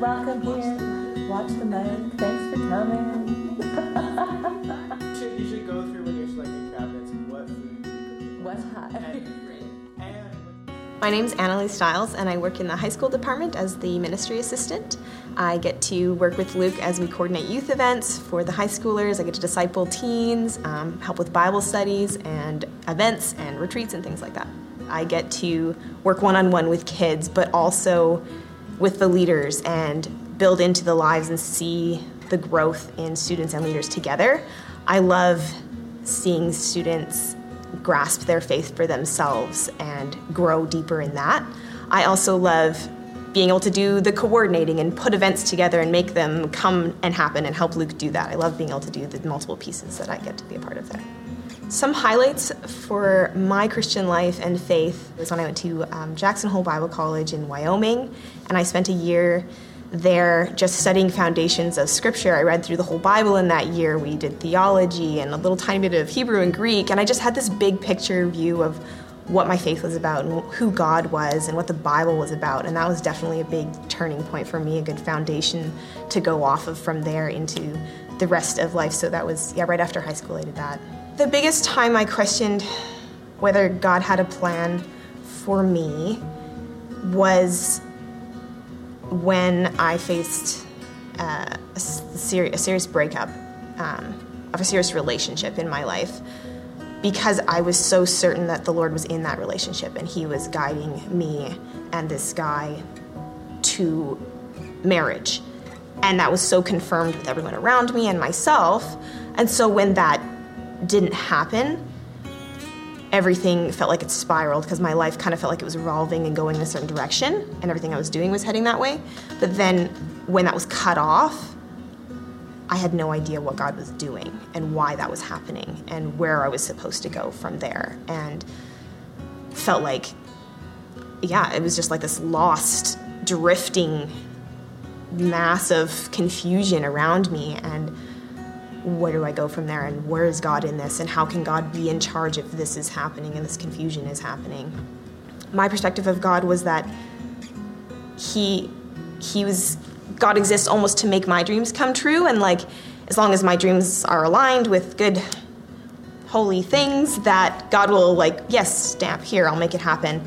welcome here. Watch the mic. Thanks for coming. You should, you should go through when you're selecting cabinets what food you What's hot? and, and My name's Annalise Stiles, and I work in the high school department as the ministry assistant. I get to work with Luke as we coordinate youth events for the high schoolers. I get to disciple teens, um, help with Bible studies and events and retreats and things like that. I get to work one on one with kids, but also with the leaders and build into the lives and see the growth in students and leaders together. I love seeing students grasp their faith for themselves and grow deeper in that. I also love being able to do the coordinating and put events together and make them come and happen and help Luke do that. I love being able to do the multiple pieces that I get to be a part of there. Some highlights for my Christian life and faith was when I went to um, Jackson Hole Bible College in Wyoming, and I spent a year there just studying foundations of Scripture. I read through the whole Bible in that year. We did theology and a little tiny bit of Hebrew and Greek, and I just had this big picture view of what my faith was about and who God was and what the Bible was about. And that was definitely a big turning point for me, a good foundation to go off of from there into the rest of life. So that was, yeah, right after high school, I did that. The biggest time I questioned whether God had a plan for me was when I faced uh, a, a serious breakup um, of a serious relationship in my life because I was so certain that the Lord was in that relationship and He was guiding me and this guy to marriage. And that was so confirmed with everyone around me and myself. And so when that didn't happen, everything felt like it spiraled because my life kind of felt like it was revolving and going in a certain direction, and everything I was doing was heading that way. But then when that was cut off, I had no idea what God was doing and why that was happening and where I was supposed to go from there. And felt like, yeah, it was just like this lost, drifting mass of confusion around me. And where do I go from there? And where is God in this? And how can God be in charge if this is happening and this confusion is happening? My perspective of God was that He He was God exists almost to make my dreams come true, and like as long as my dreams are aligned with good, holy things, that God will like yes, stamp here, I'll make it happen.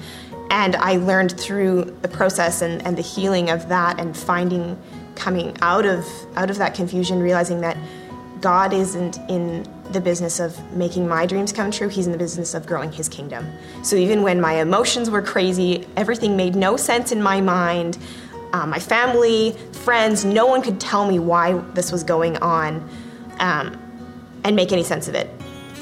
And I learned through the process and, and the healing of that, and finding coming out of out of that confusion, realizing that God isn't in the business of making my dreams come true. He's in the business of growing his kingdom. So even when my emotions were crazy, everything made no sense in my mind, uh, my family, friends, no one could tell me why this was going on um, and make any sense of it.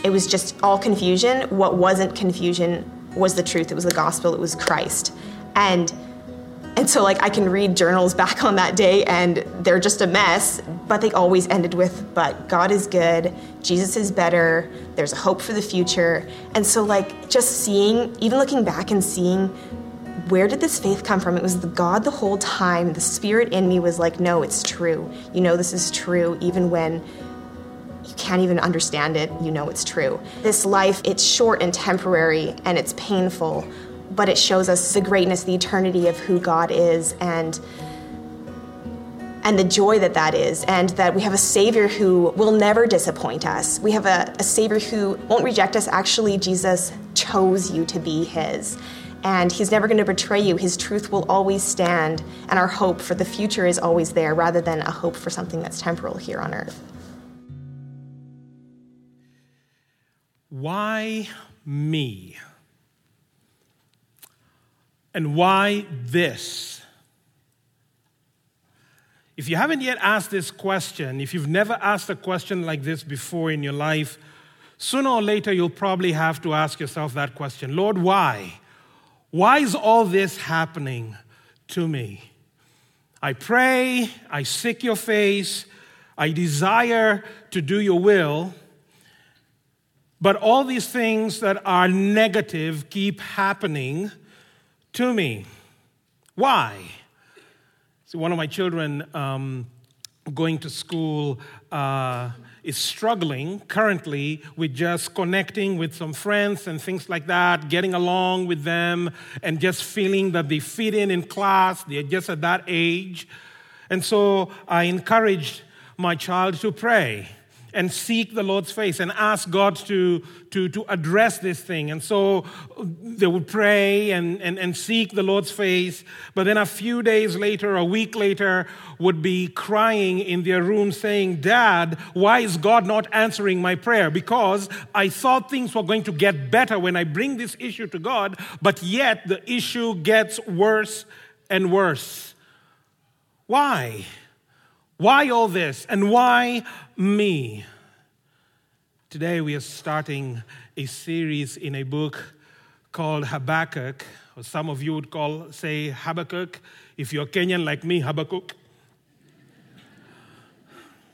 It was just all confusion. What wasn't confusion was the truth. It was the gospel. It was Christ. And and so, like, I can read journals back on that day and they're just a mess, but they always ended with, but God is good, Jesus is better, there's a hope for the future. And so, like, just seeing, even looking back and seeing where did this faith come from? It was the God the whole time. The spirit in me was like, no, it's true. You know, this is true, even when you can't even understand it, you know it's true. This life, it's short and temporary and it's painful but it shows us the greatness, the eternity of who God is, and and the joy that that is, and that we have a Savior who will never disappoint us. We have a, a Savior who won't reject us. Actually, Jesus chose you to be His. And he's never going to betray you. His truth will always stand, and our hope for the future is always there rather than a hope for something that's temporal here on earth. Why me? And why this? If you haven't yet asked this question, if you've never asked a question like this before in your life, sooner or later you'll probably have to ask yourself that question Lord, why? Why is all this happening to me? I pray, I seek your face, I desire to do your will, but all these things that are negative keep happening to me. Why? See, one of my children um, going to school uh, is struggling currently with just connecting with some friends and things like that, getting along with them, and just feeling that they fit in in class. They're just at that age. And so I encouraged my child to pray and seek the Lord's face and ask God to, to, to address this thing. And so they would pray and, and, and seek the Lord's face, but then a few days later, a week later, would be crying in their room saying, Dad, why is God not answering my prayer? Because I thought things were going to get better when I bring this issue to God, but yet the issue gets worse and worse. Why? Why all this? And why me? Today we are starting a series in a book called Habakkuk, or some of you would call, say, Habakkuk. If you're Kenyan like me, Habakkuk.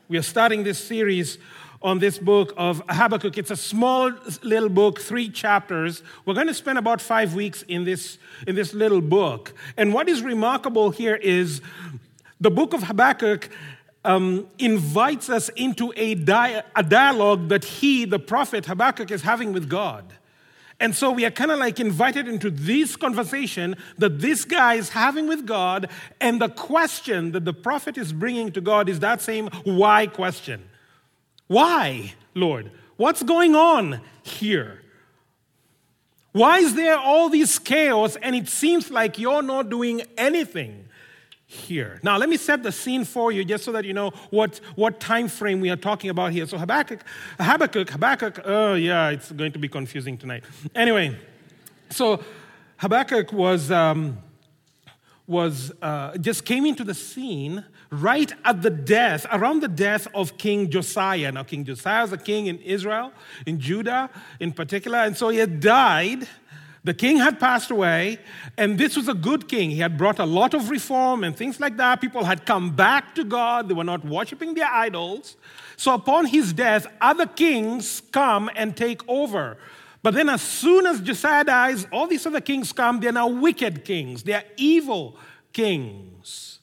We are starting this series on this book of Habakkuk. It's a small little book, three chapters. We're going to spend about five weeks in this, in this little book. And what is remarkable here is the book of Habakkuk um, invites us into a, di- a dialogue that he, the prophet Habakkuk, is having with God. And so we are kind of like invited into this conversation that this guy is having with God, and the question that the prophet is bringing to God is that same why question. Why, Lord? What's going on here? Why is there all this chaos and it seems like you're not doing anything? Here. Now, let me set the scene for you just so that you know what, what time frame we are talking about here. So, Habakkuk, Habakkuk, Habakkuk, oh, yeah, it's going to be confusing tonight. Anyway, so Habakkuk was, um, was uh, just came into the scene right at the death, around the death of King Josiah. Now, King Josiah was a king in Israel, in Judah in particular, and so he had died the king had passed away, and this was a good king. He had brought a lot of reform and things like that. People had come back to God, they were not worshiping their idols. So, upon his death, other kings come and take over. But then, as soon as Josiah dies, all these other kings come. They're now wicked kings, they're evil kings.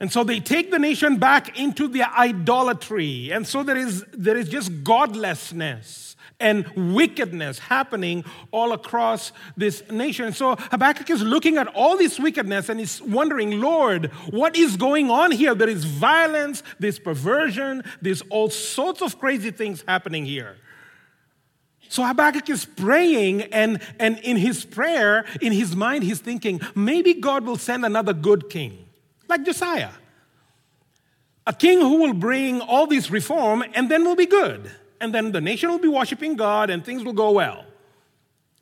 And so they take the nation back into their idolatry. And so there is, there is just godlessness and wickedness happening all across this nation. So Habakkuk is looking at all this wickedness and he's wondering, Lord, what is going on here? There is violence, there's perversion, there's all sorts of crazy things happening here. So Habakkuk is praying, and, and in his prayer, in his mind, he's thinking, maybe God will send another good king, like Josiah. A king who will bring all this reform and then will be good and then the nation will be worshiping God and things will go well.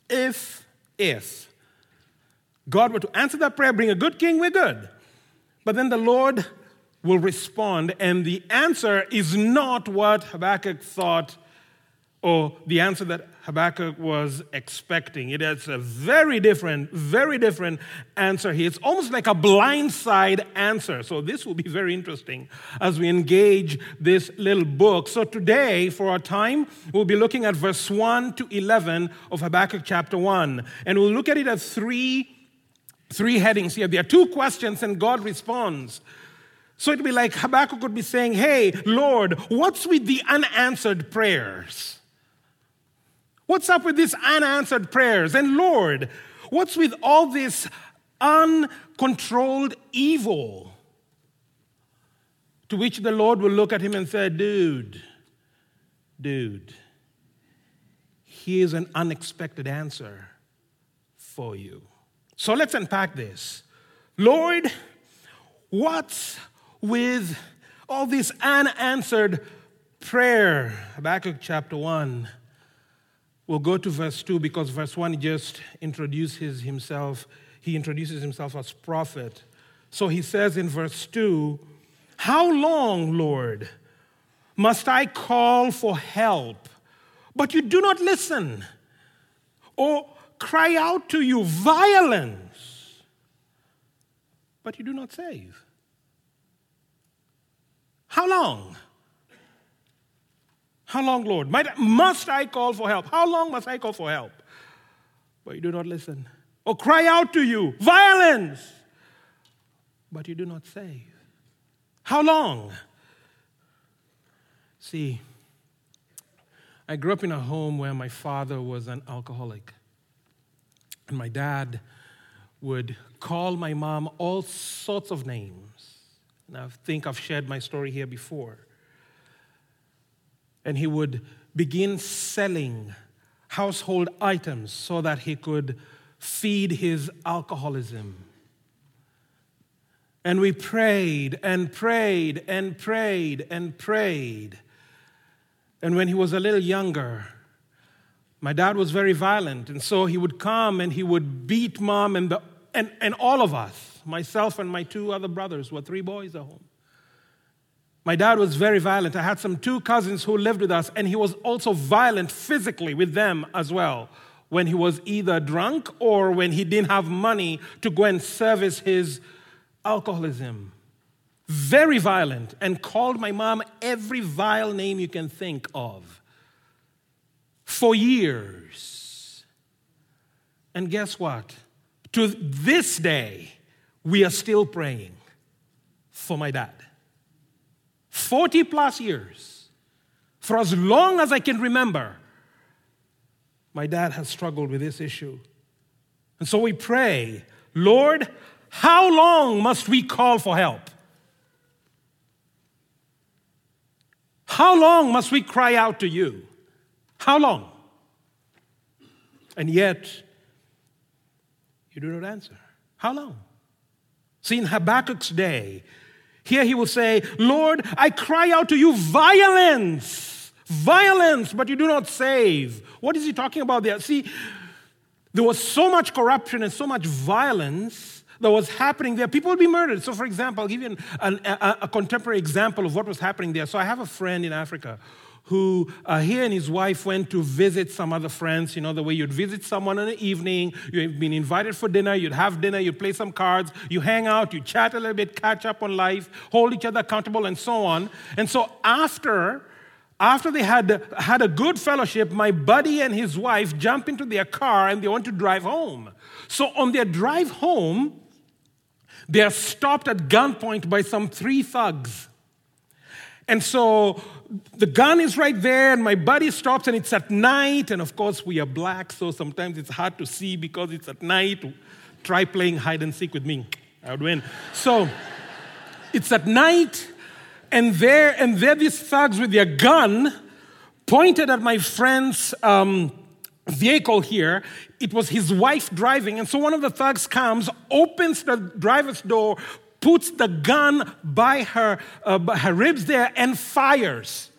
If, if God were to answer that prayer, bring a good king, we're good. But then the Lord will respond, and the answer is not what Habakkuk thought or the answer that Habakkuk was expecting. It. Is a very different, very different answer here. It's almost like a blindside answer. So, this will be very interesting as we engage this little book. So, today, for our time, we'll be looking at verse 1 to 11 of Habakkuk chapter 1. And we'll look at it as three, three headings here. There are two questions, and God responds. So, it'd be like Habakkuk could be saying, Hey, Lord, what's with the unanswered prayers? What's up with these unanswered prayers? And Lord, what's with all this uncontrolled evil? To which the Lord will look at him and say, Dude, dude, here's an unexpected answer for you. So let's unpack this. Lord, what's with all this unanswered prayer? Habakkuk chapter 1 We'll go to verse 2 because verse 1 just introduces himself. He introduces himself as prophet. So he says in verse 2 How long, Lord, must I call for help, but you do not listen? Or cry out to you violence, but you do not save? How long? How long, Lord? Might, must I call for help? How long must I call for help? But you do not listen. Or cry out to you, violence, but you do not save. How long? See, I grew up in a home where my father was an alcoholic. And my dad would call my mom all sorts of names And I think I've shared my story here before. And he would begin selling household items so that he could feed his alcoholism. And we prayed and prayed and prayed and prayed. And when he was a little younger, my dad was very violent. And so he would come and he would beat mom and, the, and, and all of us, myself and my two other brothers, were three boys at home. My dad was very violent. I had some two cousins who lived with us, and he was also violent physically with them as well when he was either drunk or when he didn't have money to go and service his alcoholism. Very violent, and called my mom every vile name you can think of for years. And guess what? To this day, we are still praying for my dad. 40 plus years, for as long as I can remember, my dad has struggled with this issue. And so we pray, Lord, how long must we call for help? How long must we cry out to you? How long? And yet, you do not answer. How long? See, in Habakkuk's day, here he will say, Lord, I cry out to you violence, violence, but you do not save. What is he talking about there? See, there was so much corruption and so much violence that was happening there. People would be murdered. So, for example, I'll give you an, an, a, a contemporary example of what was happening there. So, I have a friend in Africa who uh, he and his wife went to visit some other friends. You know, the way you'd visit someone in the evening, you've been invited for dinner, you'd have dinner, you'd play some cards, you hang out, you chat a little bit, catch up on life, hold each other accountable, and so on. And so after after they had had a good fellowship, my buddy and his wife jump into their car and they want to drive home. So on their drive home, they are stopped at gunpoint by some three thugs. And so the gun is right there, and my buddy stops, and it's at night. And of course, we are black, so sometimes it's hard to see because it's at night. Try playing hide and seek with me, I would win. So it's at night, and there, and there, these thugs with their gun pointed at my friend's um, vehicle here. It was his wife driving, and so one of the thugs comes, opens the driver's door, puts the gun by her, uh, by her ribs there and fires.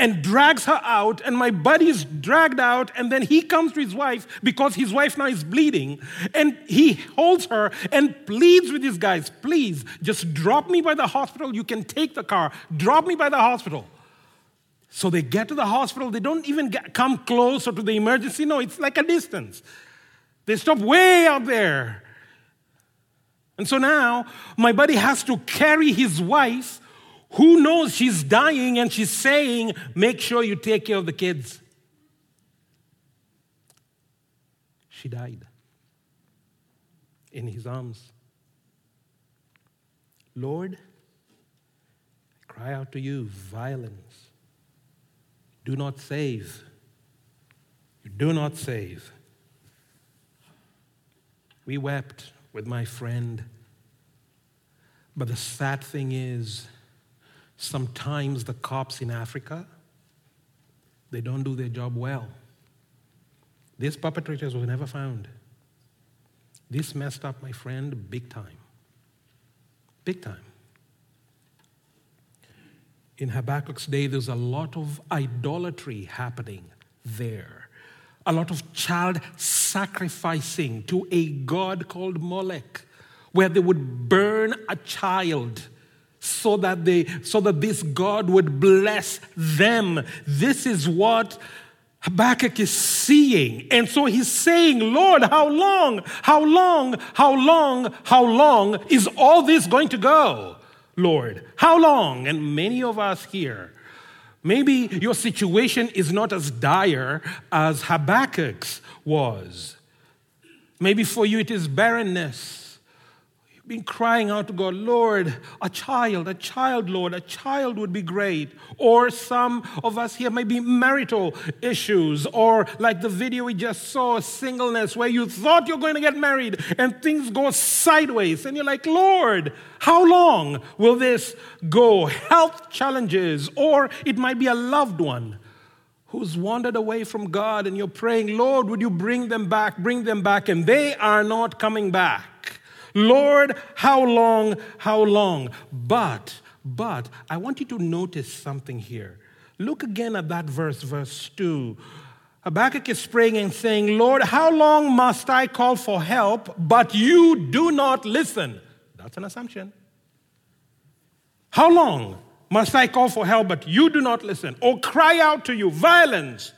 And drags her out, and my buddy is dragged out, and then he comes to his wife because his wife now is bleeding, and he holds her and pleads with these guys, please, just drop me by the hospital. You can take the car. Drop me by the hospital. So they get to the hospital. They don't even get, come closer to the emergency. No, it's like a distance. They stop way out there. And so now my buddy has to carry his wife, who knows she's dying, and she's saying, Make sure you take care of the kids. She died in his arms. Lord, I cry out to you, violence. Do not save. You do not save. We wept with my friend. But the sad thing is, sometimes the cops in Africa, they don't do their job well. These perpetrators were never found. This messed up my friend big time. Big time. In Habakkuk's day, there's a lot of idolatry happening there a lot of child sacrificing to a god called Molech, where they would burn a child so that they so that this god would bless them this is what Habakkuk is seeing. And so he's saying, Lord, how long, how long, how long, how long is all this going to go, Lord? How long? And many of us here Maybe your situation is not as dire as Habakkuk's was. Maybe for you it is barrenness. Been crying out to God, Lord, a child, a child, Lord, a child would be great. Or some of us here may be marital issues, or like the video we just saw, singleness, where you thought you're going to get married and things go sideways. And you're like, Lord, how long will this go? Health challenges, or it might be a loved one who's wandered away from God, and you're praying, Lord, would you bring them back, bring them back, and they are not coming back. Lord, how long, how long? But, but, I want you to notice something here. Look again at that verse, verse 2. Habakkuk is praying and saying, Lord, how long must I call for help, but you do not listen? That's an assumption. How long must I call for help, but you do not listen? Or cry out to you, violence,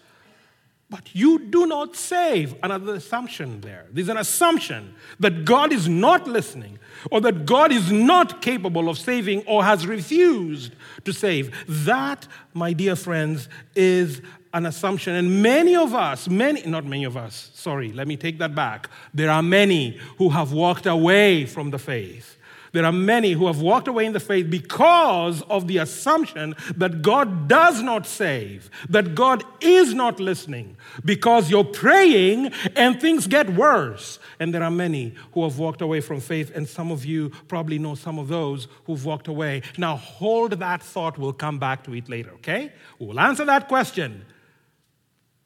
but you do not save. Another assumption there. There's an assumption that God is not listening or that God is not capable of saving or has refused to save. That, my dear friends, is an assumption. And many of us, many, not many of us, sorry, let me take that back. There are many who have walked away from the faith there are many who have walked away in the faith because of the assumption that God does not save, that God is not listening, because you're praying and things get worse. And there are many who have walked away from faith, and some of you probably know some of those who've walked away. Now, hold that thought. We'll come back to it later, okay? We'll answer that question.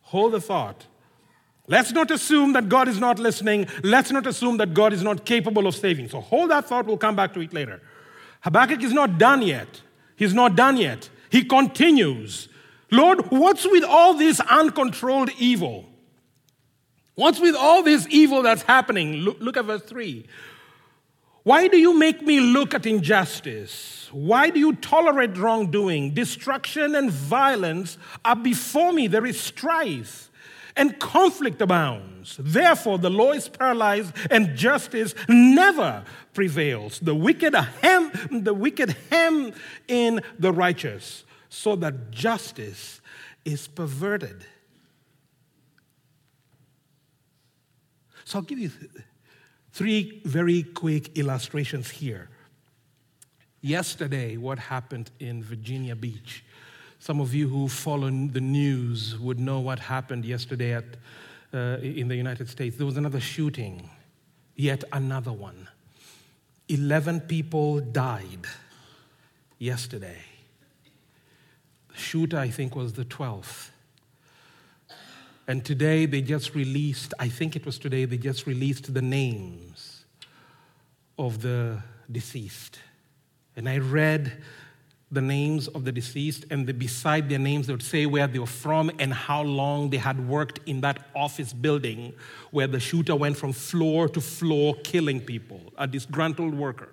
Hold the thought. Let's not assume that God is not listening. Let's not assume that God is not capable of saving. So hold that thought. We'll come back to it later. Habakkuk is not done yet. He's not done yet. He continues. Lord, what's with all this uncontrolled evil? What's with all this evil that's happening? Look, look at verse 3. Why do you make me look at injustice? Why do you tolerate wrongdoing? Destruction and violence are before me. There is strife and conflict abounds. Therefore, the law is paralyzed and justice never prevails. The wicked hem, the wicked hem in the righteous, so that justice is perverted. So I'll give you three very quick illustrations here. Yesterday, what happened in Virginia Beach? Some of you who follow the news would know what happened yesterday at, uh, in the United States. There was another shooting, yet another one. 11 people died yesterday. The shooter, I think, was the 12th. And today they just released, I think it was today, they just released the names of the deceased. And I read the names of the deceased, and the, beside their names, they would say where they were from and how long they had worked in that office building where the shooter went from floor to floor killing people, a disgruntled worker.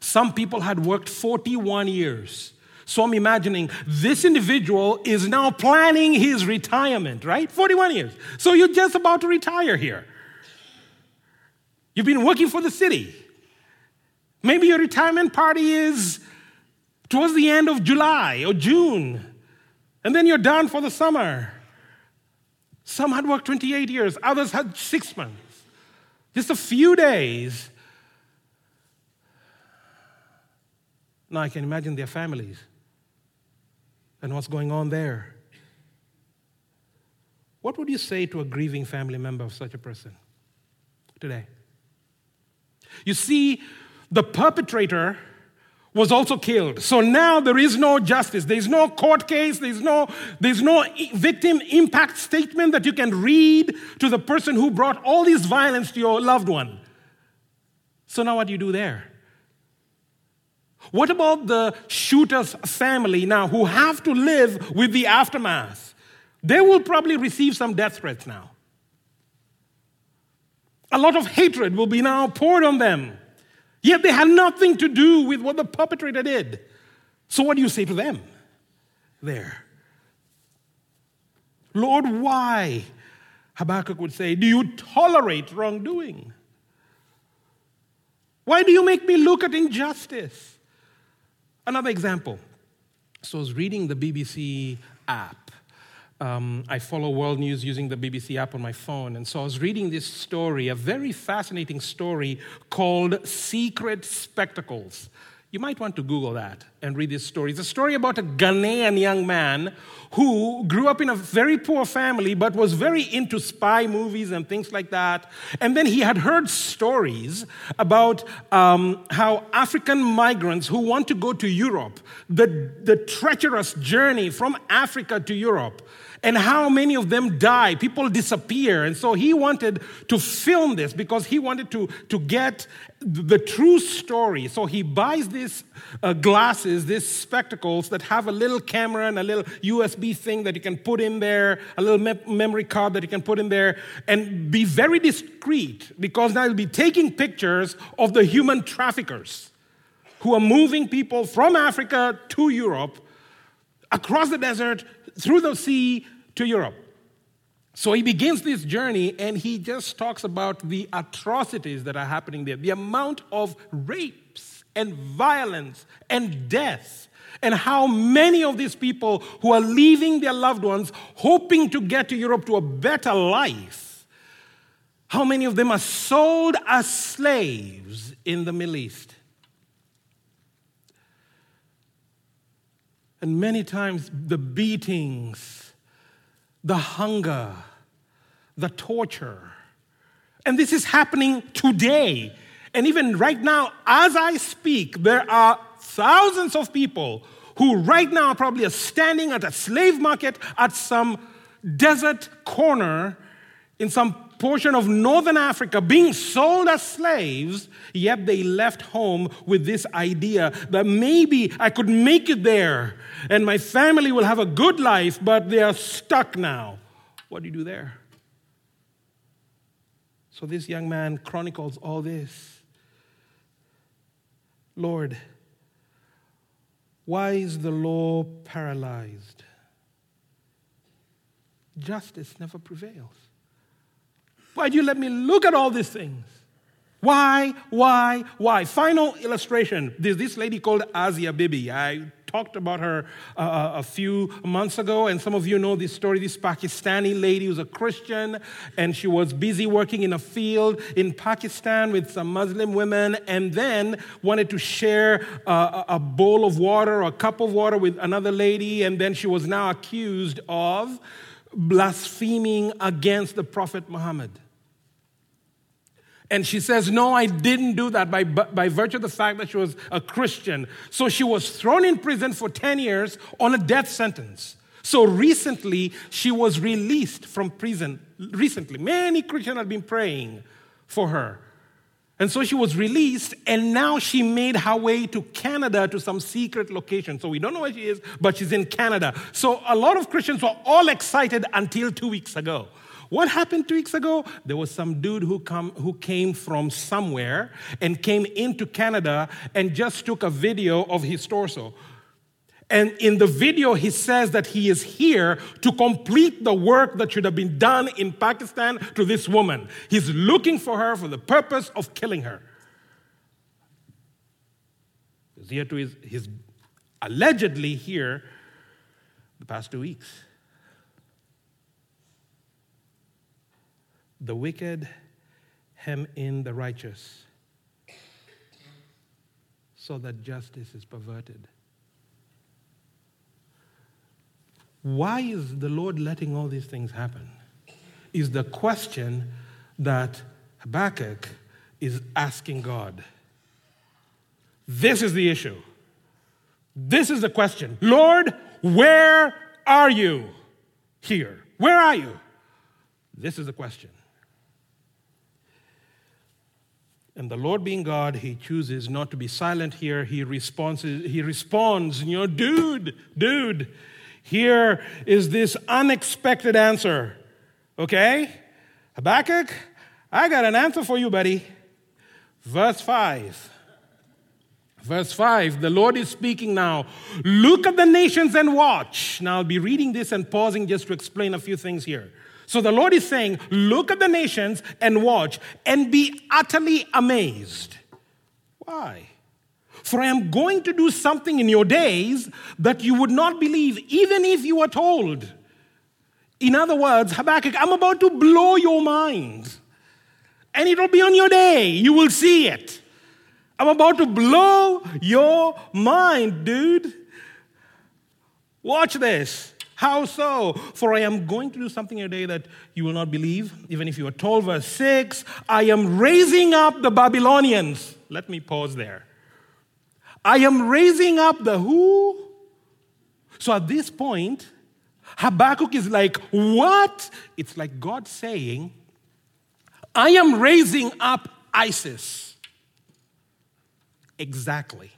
Some people had worked 41 years. So I'm imagining this individual is now planning his retirement, right? 41 years. So you're just about to retire here. You've been working for the city. Maybe your retirement party is towards the end of July or June, and then you're done for the summer. Some had worked 28 years, others had six months, just a few days. Now I can imagine their families and what's going on there. What would you say to a grieving family member of such a person today? You see, the perpetrator was also killed. So now there is no justice. There's no court case. There's no, there's no victim impact statement that you can read to the person who brought all this violence to your loved one. So now what do you do there? What about the shooter's family now who have to live with the aftermath? They will probably receive some death threats now. A lot of hatred will be now poured on them. Yet they had nothing to do with what the perpetrator did. So, what do you say to them there? Lord, why? Habakkuk would say, Do you tolerate wrongdoing? Why do you make me look at injustice? Another example. So I was reading the BBC app um, I follow world news using the BBC app on my phone. And so I was reading this story, a very fascinating story called Secret Spectacles. You might want to Google that and read this story. It's a story about a Ghanaian young man who grew up in a very poor family but was very into spy movies and things like that. And then he had heard stories about um, how African migrants who want to go to Europe, the, the treacherous journey from Africa to Europe, and how many of them die. People disappear. And so he wanted to film this because he wanted to, to get the true story. So he buys these uh, glasses, these spectacles that have a little camera and a little USB thing that you can put in there, a little me- memory card that you can put in there, and be very discreet because now he'll be taking pictures of the human traffickers who are moving people from Africa to Europe, across the desert, through the sea to Europe. So he begins this journey and he just talks about the atrocities that are happening there, the amount of rapes and violence and death, and how many of these people who are leaving their loved ones hoping to get to Europe to a better life, how many of them are sold as slaves in the Middle East. And many times the beatings, the hunger, the torture. And this is happening today. And even right now, as I speak, there are thousands of people who right now probably are standing at a slave market at some desert corner in some portion of northern Africa being sold as slaves, yet they left home with this idea that maybe I could make it there and my family will have a good life, but they are stuck now. What do you do there? So this young man chronicles all this. Lord, why is the law paralyzed? Justice never prevails. Why do you let me look at all these things? Why, why, why? Final illustration. There's this lady called Asia Bibi. I talked about her uh, uh, a few months ago, and some of you know this story. This Pakistani lady who's a Christian, and she was busy working in a field in Pakistan with some Muslim women, and then wanted to share uh, a bowl of water or a cup of water with another lady, and then she was now accused of blaspheming against the Prophet Muhammad. And she says, No, I didn't do that by, by virtue of the fact that she was a Christian. So she was thrown in prison for 10 years on a death sentence. So recently, she was released from prison. Recently, many Christians had been praying for her. And so she was released, and now she made her way to Canada to some secret location. So we don't know where she is, but she's in Canada. So a lot of Christians were all excited until two weeks ago. What happened two weeks ago? There was some dude who, come, who came from somewhere and came into Canada and just took a video of his torso. And in the video, he says that he is here to complete the work that should have been done in Pakistan to this woman. He's looking for her for the purpose of killing her. He's here to his, allegedly here the past two weeks. The wicked hem in the righteous so that justice is perverted. Why is the Lord letting all these things happen? Is the question that Habakkuk is asking God. This is the issue. This is the question Lord, where are you here? Where are you? This is the question. And the Lord being God, he chooses not to be silent here. He responds, he responds, you know, dude, dude, here is this unexpected answer. Okay? Habakkuk, I got an answer for you, buddy. Verse 5. Verse 5, the Lord is speaking now. Look at the nations and watch. Now, I'll be reading this and pausing just to explain a few things here. So the Lord is saying, Look at the nations and watch and be utterly amazed. Why? For I am going to do something in your days that you would not believe, even if you were told. In other words, Habakkuk, I'm about to blow your mind. And it'll be on your day. You will see it. I'm about to blow your mind, dude. Watch this. How so? For I am going to do something today that you will not believe, even if you are told. Verse 6 I am raising up the Babylonians. Let me pause there. I am raising up the who? So at this point, Habakkuk is like, What? It's like God saying, I am raising up ISIS. Exactly.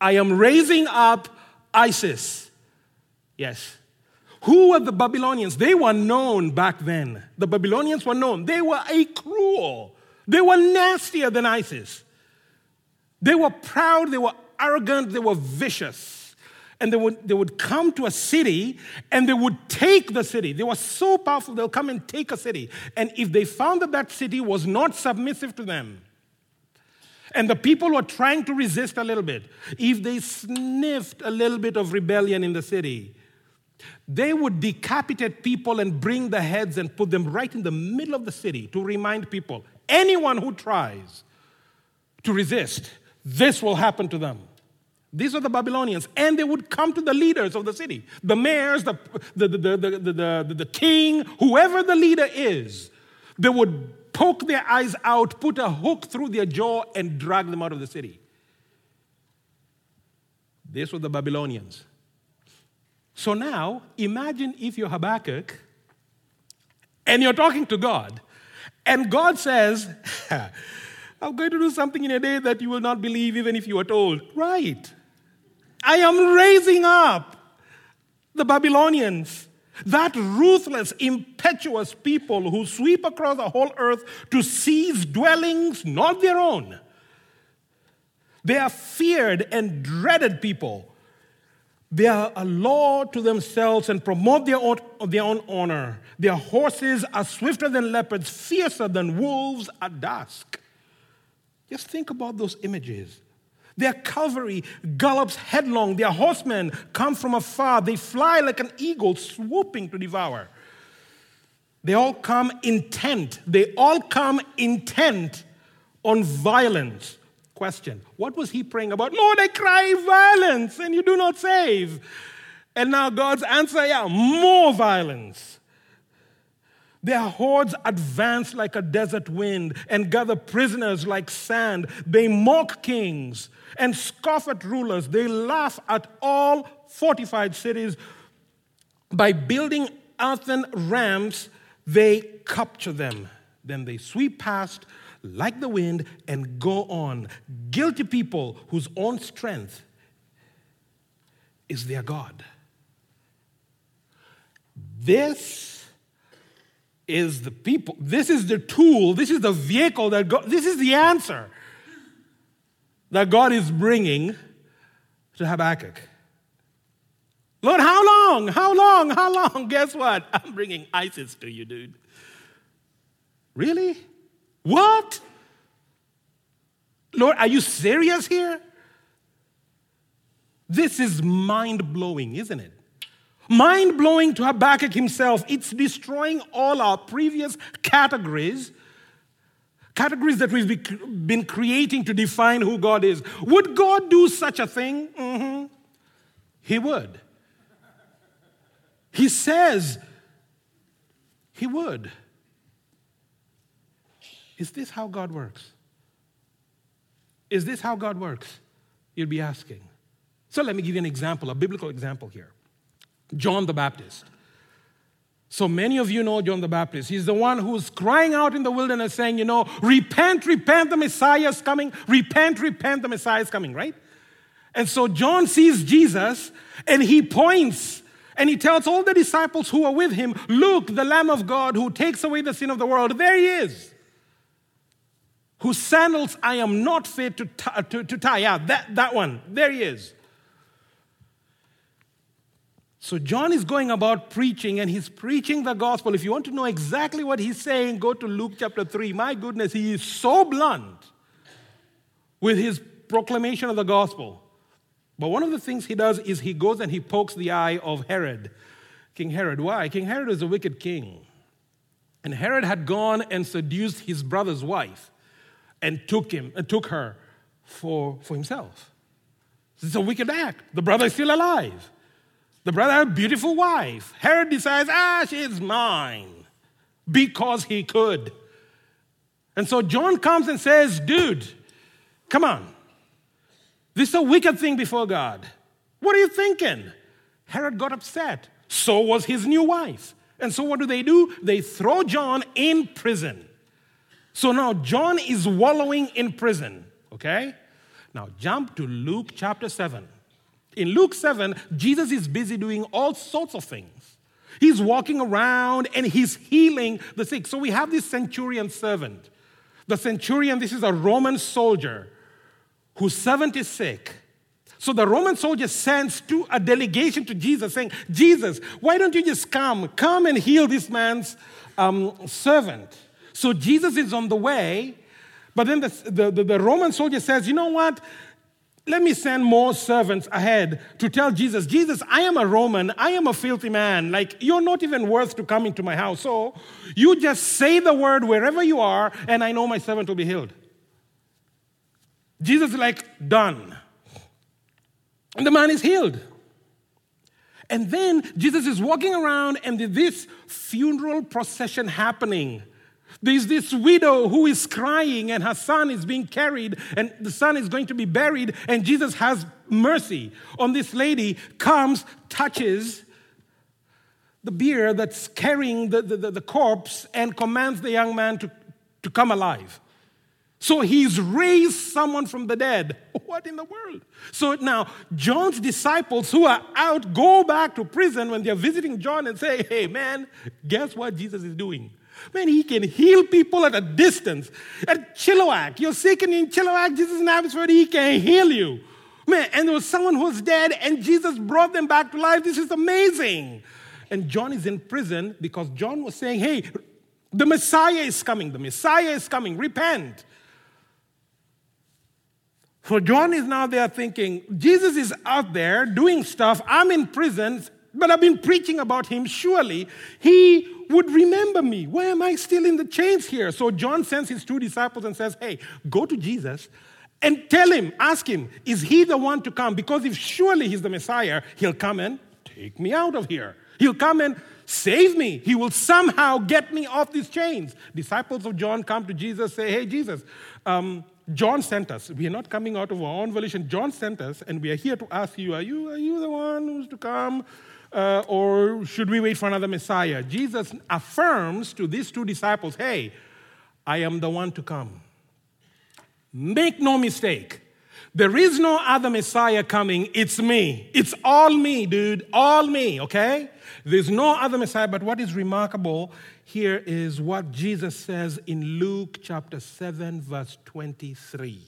I am raising up ISIS. Yes. Who were the Babylonians? They were known back then. The Babylonians were known. They were a cruel, they were nastier than ISIS. They were proud, they were arrogant, they were vicious. And they would, they would come to a city and they would take the city. They were so powerful, they'll come and take a city. And if they found that that city was not submissive to them, and the people were trying to resist a little bit, if they sniffed a little bit of rebellion in the city, they would decapitate people and bring the heads and put them right in the middle of the city to remind people anyone who tries to resist, this will happen to them. These are the Babylonians. And they would come to the leaders of the city the mayors, the, the, the, the, the, king, whoever the leader is. They would poke their eyes out, put a hook through their jaw, and drag them out of the city. These were the Babylonians. So now, imagine if you're Habakkuk and you're talking to God, and God says, I'm going to do something in a day that you will not believe even if you are told. Right. I am raising up the Babylonians, that ruthless, impetuous people who sweep across the whole earth to seize dwellings not their own. They are feared and dreaded people they are a law to themselves and promote their own, their own honor. Their horses are swifter than leopards, fiercer than wolves at dusk. Just think about those images. Their cavalry gallops headlong. Their horsemen come from afar. They fly like an eagle swooping to devour. They all come intent. They all come intent on violence. Question What was he praying about? Lord, I cry violence and you do not save. And now God's answer, yeah, more violence. Their hordes advance like a desert wind and gather prisoners like sand. They mock kings and scoff at rulers. They laugh at all fortified cities. By building earthen ramps, they capture them. Then they sweep past like the wind and go on. Guilty people whose own strength is their God. This is the people, this is the tool, this is the vehicle that God, this is the answer that God is bringing to Habakkuk. Lord, how long? How long? How long? Guess what? I'm bringing ISIS to you, dude. Really? What? Lord, are you serious here? This is mind blowing, isn't it? Mind blowing to Habakkuk himself. It's destroying all our previous categories, categories that we've been creating to define who God is. Would God do such a thing? Mm-hmm. He would. He says he would. Is this how God works? Is this how God works? You'd be asking. So let me give you an example, a biblical example here. John the Baptist. So many of you know John the Baptist. He's the one who's crying out in the wilderness saying, you know, repent, repent, the Messiah is coming. Repent, repent, the Messiah is coming, right? And so John sees Jesus and he points and he tells all the disciples who are with him, Look, the Lamb of God who takes away the sin of the world, there he is whose sandals I am not fit to, t- uh, to, to tie. Yeah, that, that one. There he is. So John is going about preaching and he's preaching the gospel. If you want to know exactly what he's saying, go to Luke chapter 3. My goodness, he is so blunt with his proclamation of the gospel. But one of the things he does is he goes and he pokes the eye of Herod, King Herod. Why? King Herod was a wicked king. And Herod had gone and seduced his brother's wife and took him and took her for, for himself. This is a wicked act. The brother is still alive. The brother had a beautiful wife. Herod decides, ah, she's mine because he could. And so John comes and says, dude, come on. This is a wicked thing before God. What are you thinking? Herod got upset. So was his new wife. And so what do they do? They throw John in prison. So now John is wallowing in prison, okay? Now jump to Luke chapter 7. In Luke 7, Jesus is busy doing all sorts of things. He's walking around and he's healing the sick. So we have this centurion servant. The centurion, this is a Roman soldier whose servant is sick. So the Roman soldier sends to a delegation to Jesus saying, Jesus, why don't you just come? Come and heal this man's um, servant. So Jesus is on the way, but then the, the, the Roman soldier says, you know what? Let me send more servants ahead to tell Jesus, Jesus, I am a Roman. I am a filthy man. Like, you're not even worth to come into my house. So you just say the word wherever you are, and I know my servant will be healed. Jesus is like, done. And the man is healed. And then Jesus is walking around, and this funeral procession happening. There's this widow who is crying, and her son is being carried, and the son is going to be buried. And Jesus has mercy on this lady, comes, touches the bier that's carrying the, the, the, corpse, and commands the young man to, to come alive. So he's raised someone from the dead. What in the world? So now, John's disciples who are out go back to prison when they're visiting John and say, Hey, man, guess what Jesus is doing? Man, he can heal people at a distance. At Chilliwack, you're sick and in Chilliwack, Jesus is in Abbotsford, he can heal you. Man, and there was someone who was dead and Jesus brought them back to life. This is amazing. And John is in prison because John was saying, Hey, the Messiah is coming. The Messiah is coming. Repent. So John is now there thinking, Jesus is out there doing stuff. I'm in prison, but I've been preaching about him. Surely he would remember me. Why am I still in the chains here? So John sends his two disciples and says, Hey, go to Jesus and tell him, ask him, is he the one to come? Because if surely he's the Messiah, he'll come and take me out of here. He'll come and save me. He will somehow get me off these chains. Disciples of John come to Jesus, say, Hey, Jesus, um, John sent us. We are not coming out of our own volition. John sent us, and we are here to ask you are you, are you the one who's to come? Uh, or should we wait for another Messiah? Jesus affirms to these two disciples hey, I am the one to come. Make no mistake. There is no other Messiah coming. It's me. It's all me, dude. All me, okay? There's no other Messiah. But what is remarkable here is what Jesus says in Luke chapter 7, verse 23.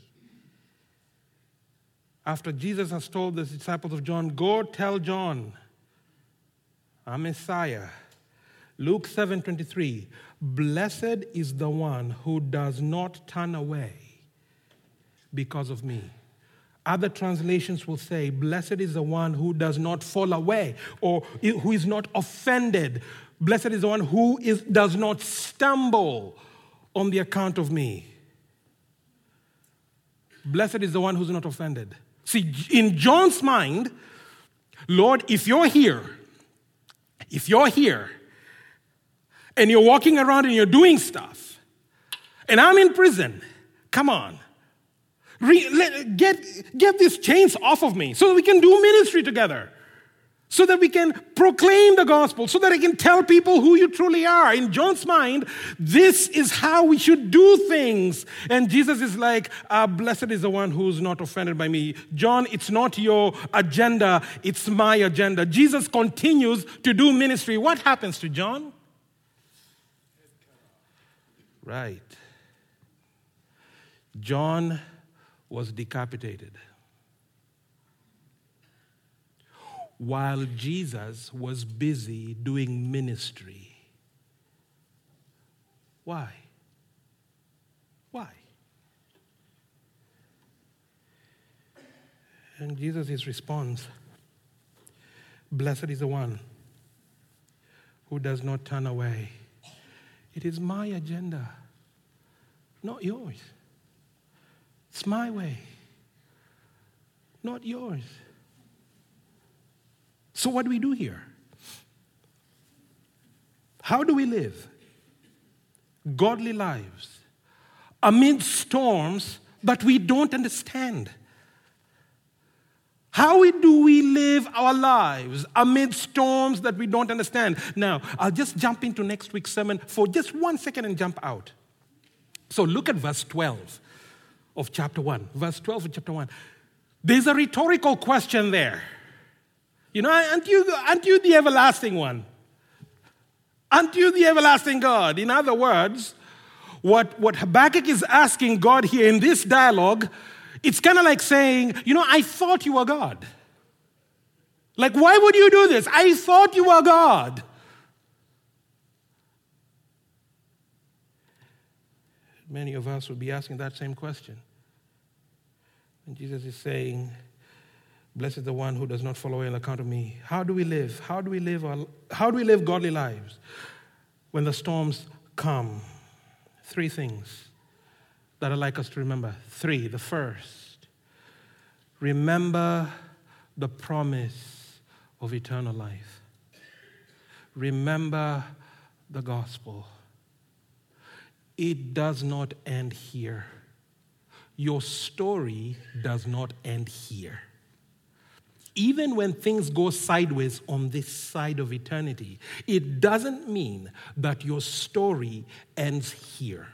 After Jesus has told the disciples of John, Go tell John, a Messiah. Luke 7 23. Blessed is the one who does not turn away because of me. Other translations will say, Blessed is the one who does not fall away or who is not offended Blessed is the one who is, does not stumble on the account of me. Blessed is the one who's not offended. See, in John's mind, Lord, if you're here, if you're here, and you're walking around and you're doing stuff, and I'm in prison, come on. Re- let, get, get these chains off of me so that we can do ministry together so that we can proclaim the gospel, so that I can tell people who you truly are. In John's mind, this is how we should do things. And Jesus is like, ah, Blessed is the one who's not offended by me. John, it's not your agenda, it's my agenda. Jesus continues to do ministry. What happens to John? Right. John was decapitated. While Jesus was busy doing ministry. Why? Why? And Jesus' response Blessed is the one who does not turn away. It is my agenda, not yours. It's my way, not yours. So, what do we do here? How do we live godly lives amid storms that we don't understand? How do we live our lives amid storms that we don't understand? Now, I'll just jump into next week's sermon for just one second and jump out. So, look at verse 12 of chapter 1. Verse 12 of chapter 1. There's a rhetorical question there. You know, aren't you, aren't you the everlasting one? Aren't you the everlasting God? In other words, what, what Habakkuk is asking God here in this dialogue, it's kind of like saying, You know, I thought you were God. Like, why would you do this? I thought you were God. Many of us would be asking that same question. And Jesus is saying, Blessed is the one who does not follow away on account of me. How do we live? How do we live? Our, how do we live godly lives when the storms come? Three things that I'd like us to remember. Three. The first, remember the promise of eternal life. Remember the gospel. It does not end here. Your story does not end here even when things go sideways on this side of eternity, it doesn't mean that your story ends here.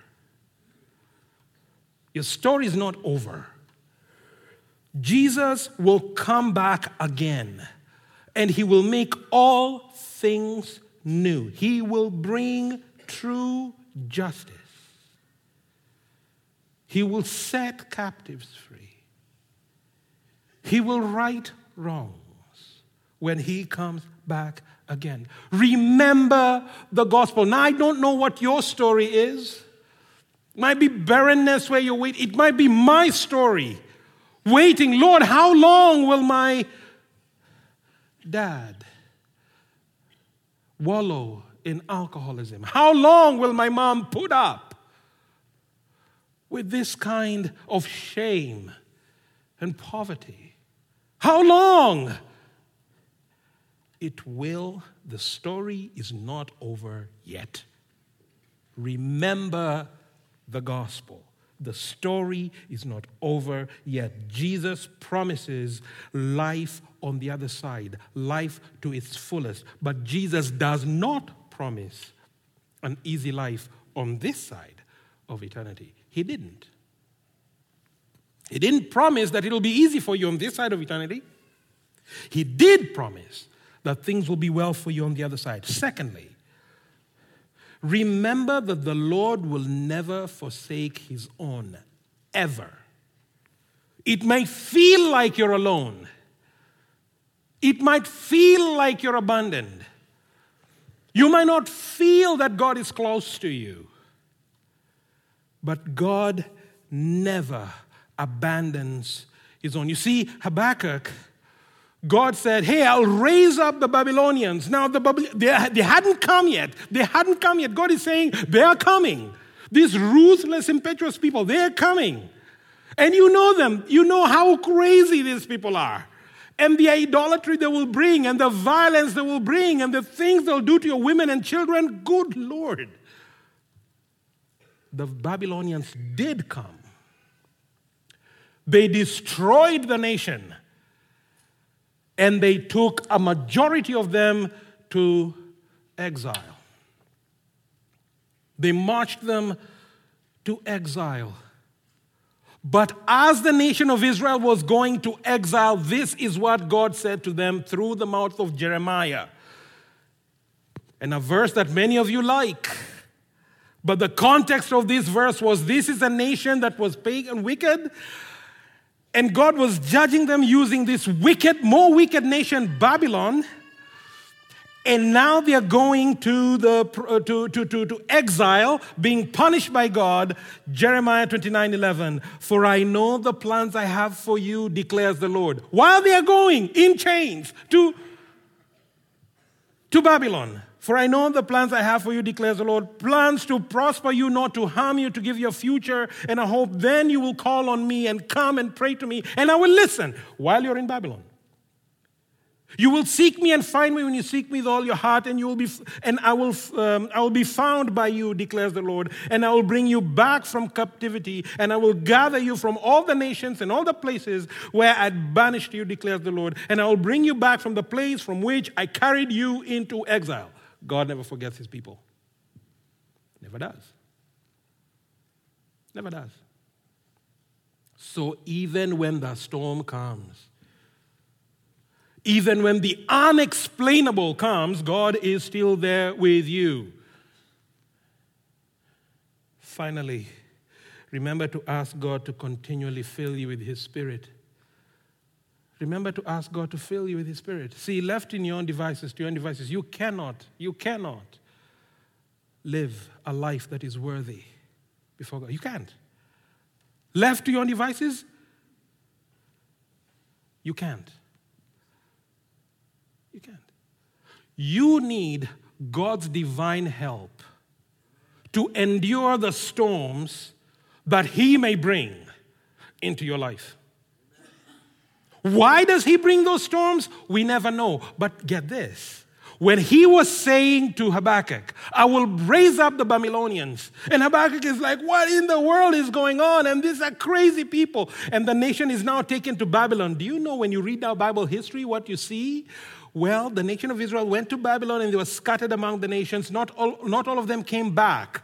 Your story is not over. Jesus will come back again and he will make all things new. He will bring true justice. He will set captives free. He will right wrongs when he comes back again. Remember the gospel. Now, I don't know what your story is. It might be barrenness where you wait. It might be my story. Waiting, Lord, how long will my dad wallow in alcoholism? How long will my mom put up with this kind of shame and poverty? How long? It will, the story is not over yet. Remember the gospel. The story is not over yet. Jesus promises life on the other side, life to its fullest. But Jesus does not promise an easy life on this side of eternity. He didn't. He didn't promise that it'll be easy for you on this side of eternity. He did promise that things will be well for you on the other side. Secondly, remember that the Lord will never forsake his own, ever. It may feel like you're alone, it might feel like you're abandoned. You might not feel that God is close to you, but God never abandons his own. You see, Habakkuk, God said, Hey, I'll raise up the Babylonians. Now, the Babylon, they, they hadn't come yet. They hadn't come yet. God is saying, They are coming. These ruthless, impetuous people, they're coming. And you know them. You know how crazy these people are. And the idolatry they will bring, and the violence they will bring, and the things they'll do to your women and children. Good Lord. The Babylonians did come. They destroyed the nation and they took a majority of them to exile. They marched them to exile. But as the nation of Israel was going to exile, this is what God said to them through the mouth of Jeremiah. And a verse that many of you like. But the context of this verse was this is a nation that was pagan, wicked, and God was judging them using this wicked, more wicked nation, Babylon. And now they are going to, the, uh, to, to, to, to exile, being punished by God. Jeremiah 29 11. For I know the plans I have for you, declares the Lord. While they are going in chains to, to Babylon, For I know the plans I have for you, declares the Lord plans to prosper you, not to harm you, to give you a future and a hope. Then you will call on me and come and pray to me, and I will listen while you're in Babylon. You will seek me and find me when you seek me with all your heart, and you will be, and I will, um, I will be found by you, declares the Lord, and I will bring you back from captivity, and I will gather you from all the nations and all the places where I banished you, declares the Lord, and I will bring you back from the place from which I carried you into exile. God never forgets His people. Never does. Never does. So even when the storm comes even when the unexplainable comes, God is still there with you. Finally, remember to ask God to continually fill you with His Spirit. Remember to ask God to fill you with His Spirit. See, left in your own devices, to your own devices, you cannot, you cannot live a life that is worthy before God. You can't. Left to your own devices, you can't. You can't. You need God's divine help to endure the storms that He may bring into your life. Why does He bring those storms? We never know. But get this. When he was saying to Habakkuk, I will raise up the Babylonians. And Habakkuk is like, What in the world is going on? And these are crazy people. And the nation is now taken to Babylon. Do you know when you read our Bible history what you see? Well, the nation of Israel went to Babylon and they were scattered among the nations. Not all, not all of them came back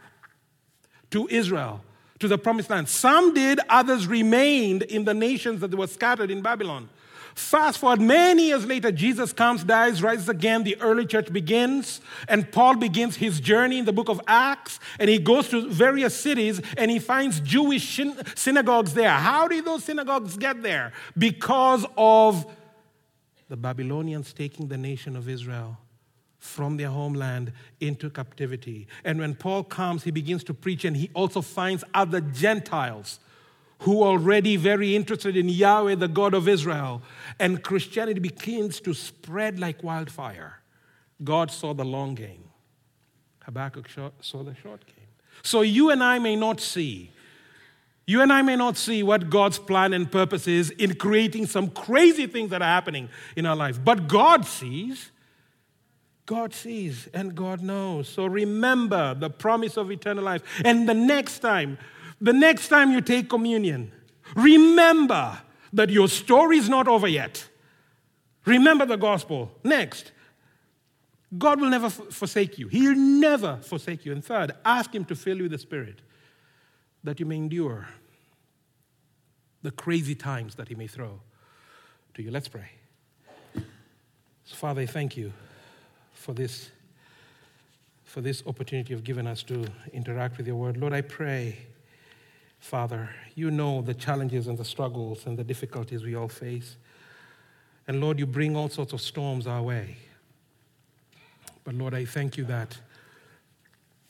to Israel, to the promised land. Some did, others remained in the nations that were scattered in Babylon. Fast forward many years later, Jesus comes, dies, rises again. The early church begins, and Paul begins his journey in the book of Acts, and he goes to various cities and he finds Jewish synagogues there. How did those synagogues get there? Because of the Babylonians taking the nation of Israel from their homeland into captivity. And when Paul comes, he begins to preach, and he also finds other Gentiles who are already very interested in Yahweh, the God of Israel. And Christianity begins to spread like wildfire. God saw the long game, Habakkuk saw the short game. So you and I may not see you and I may not see what God's plan and purpose is in creating some crazy things that are happening in our life, but God sees. God sees and God knows. So remember the promise of eternal life. And the next time, the next time you take communion, remember that your story is not over yet. Remember the gospel. Next, God will never f- forsake you. He'll never forsake you. And third, ask Him to fill you with the Spirit that you may endure the crazy times that He may throw to you. Let's pray. So, Father, thank you for this, for this opportunity you've given us to interact with your word. Lord, I pray, Father, you know the challenges and the struggles and the difficulties we all face. And Lord, you bring all sorts of storms our way. But Lord, I thank you that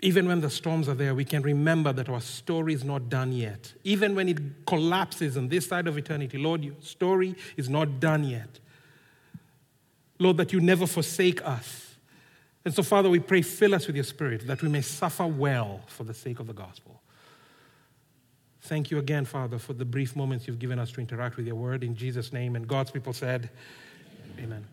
even when the storms are there, we can remember that our story is not done yet. Even when it collapses on this side of eternity, Lord, your story is not done yet. Lord, that you never forsake us. And so, Father, we pray, fill us with your spirit that we may suffer well for the sake of the gospel. Thank you again, Father, for the brief moments you've given us to interact with your word in Jesus' name. And God's people said, Amen.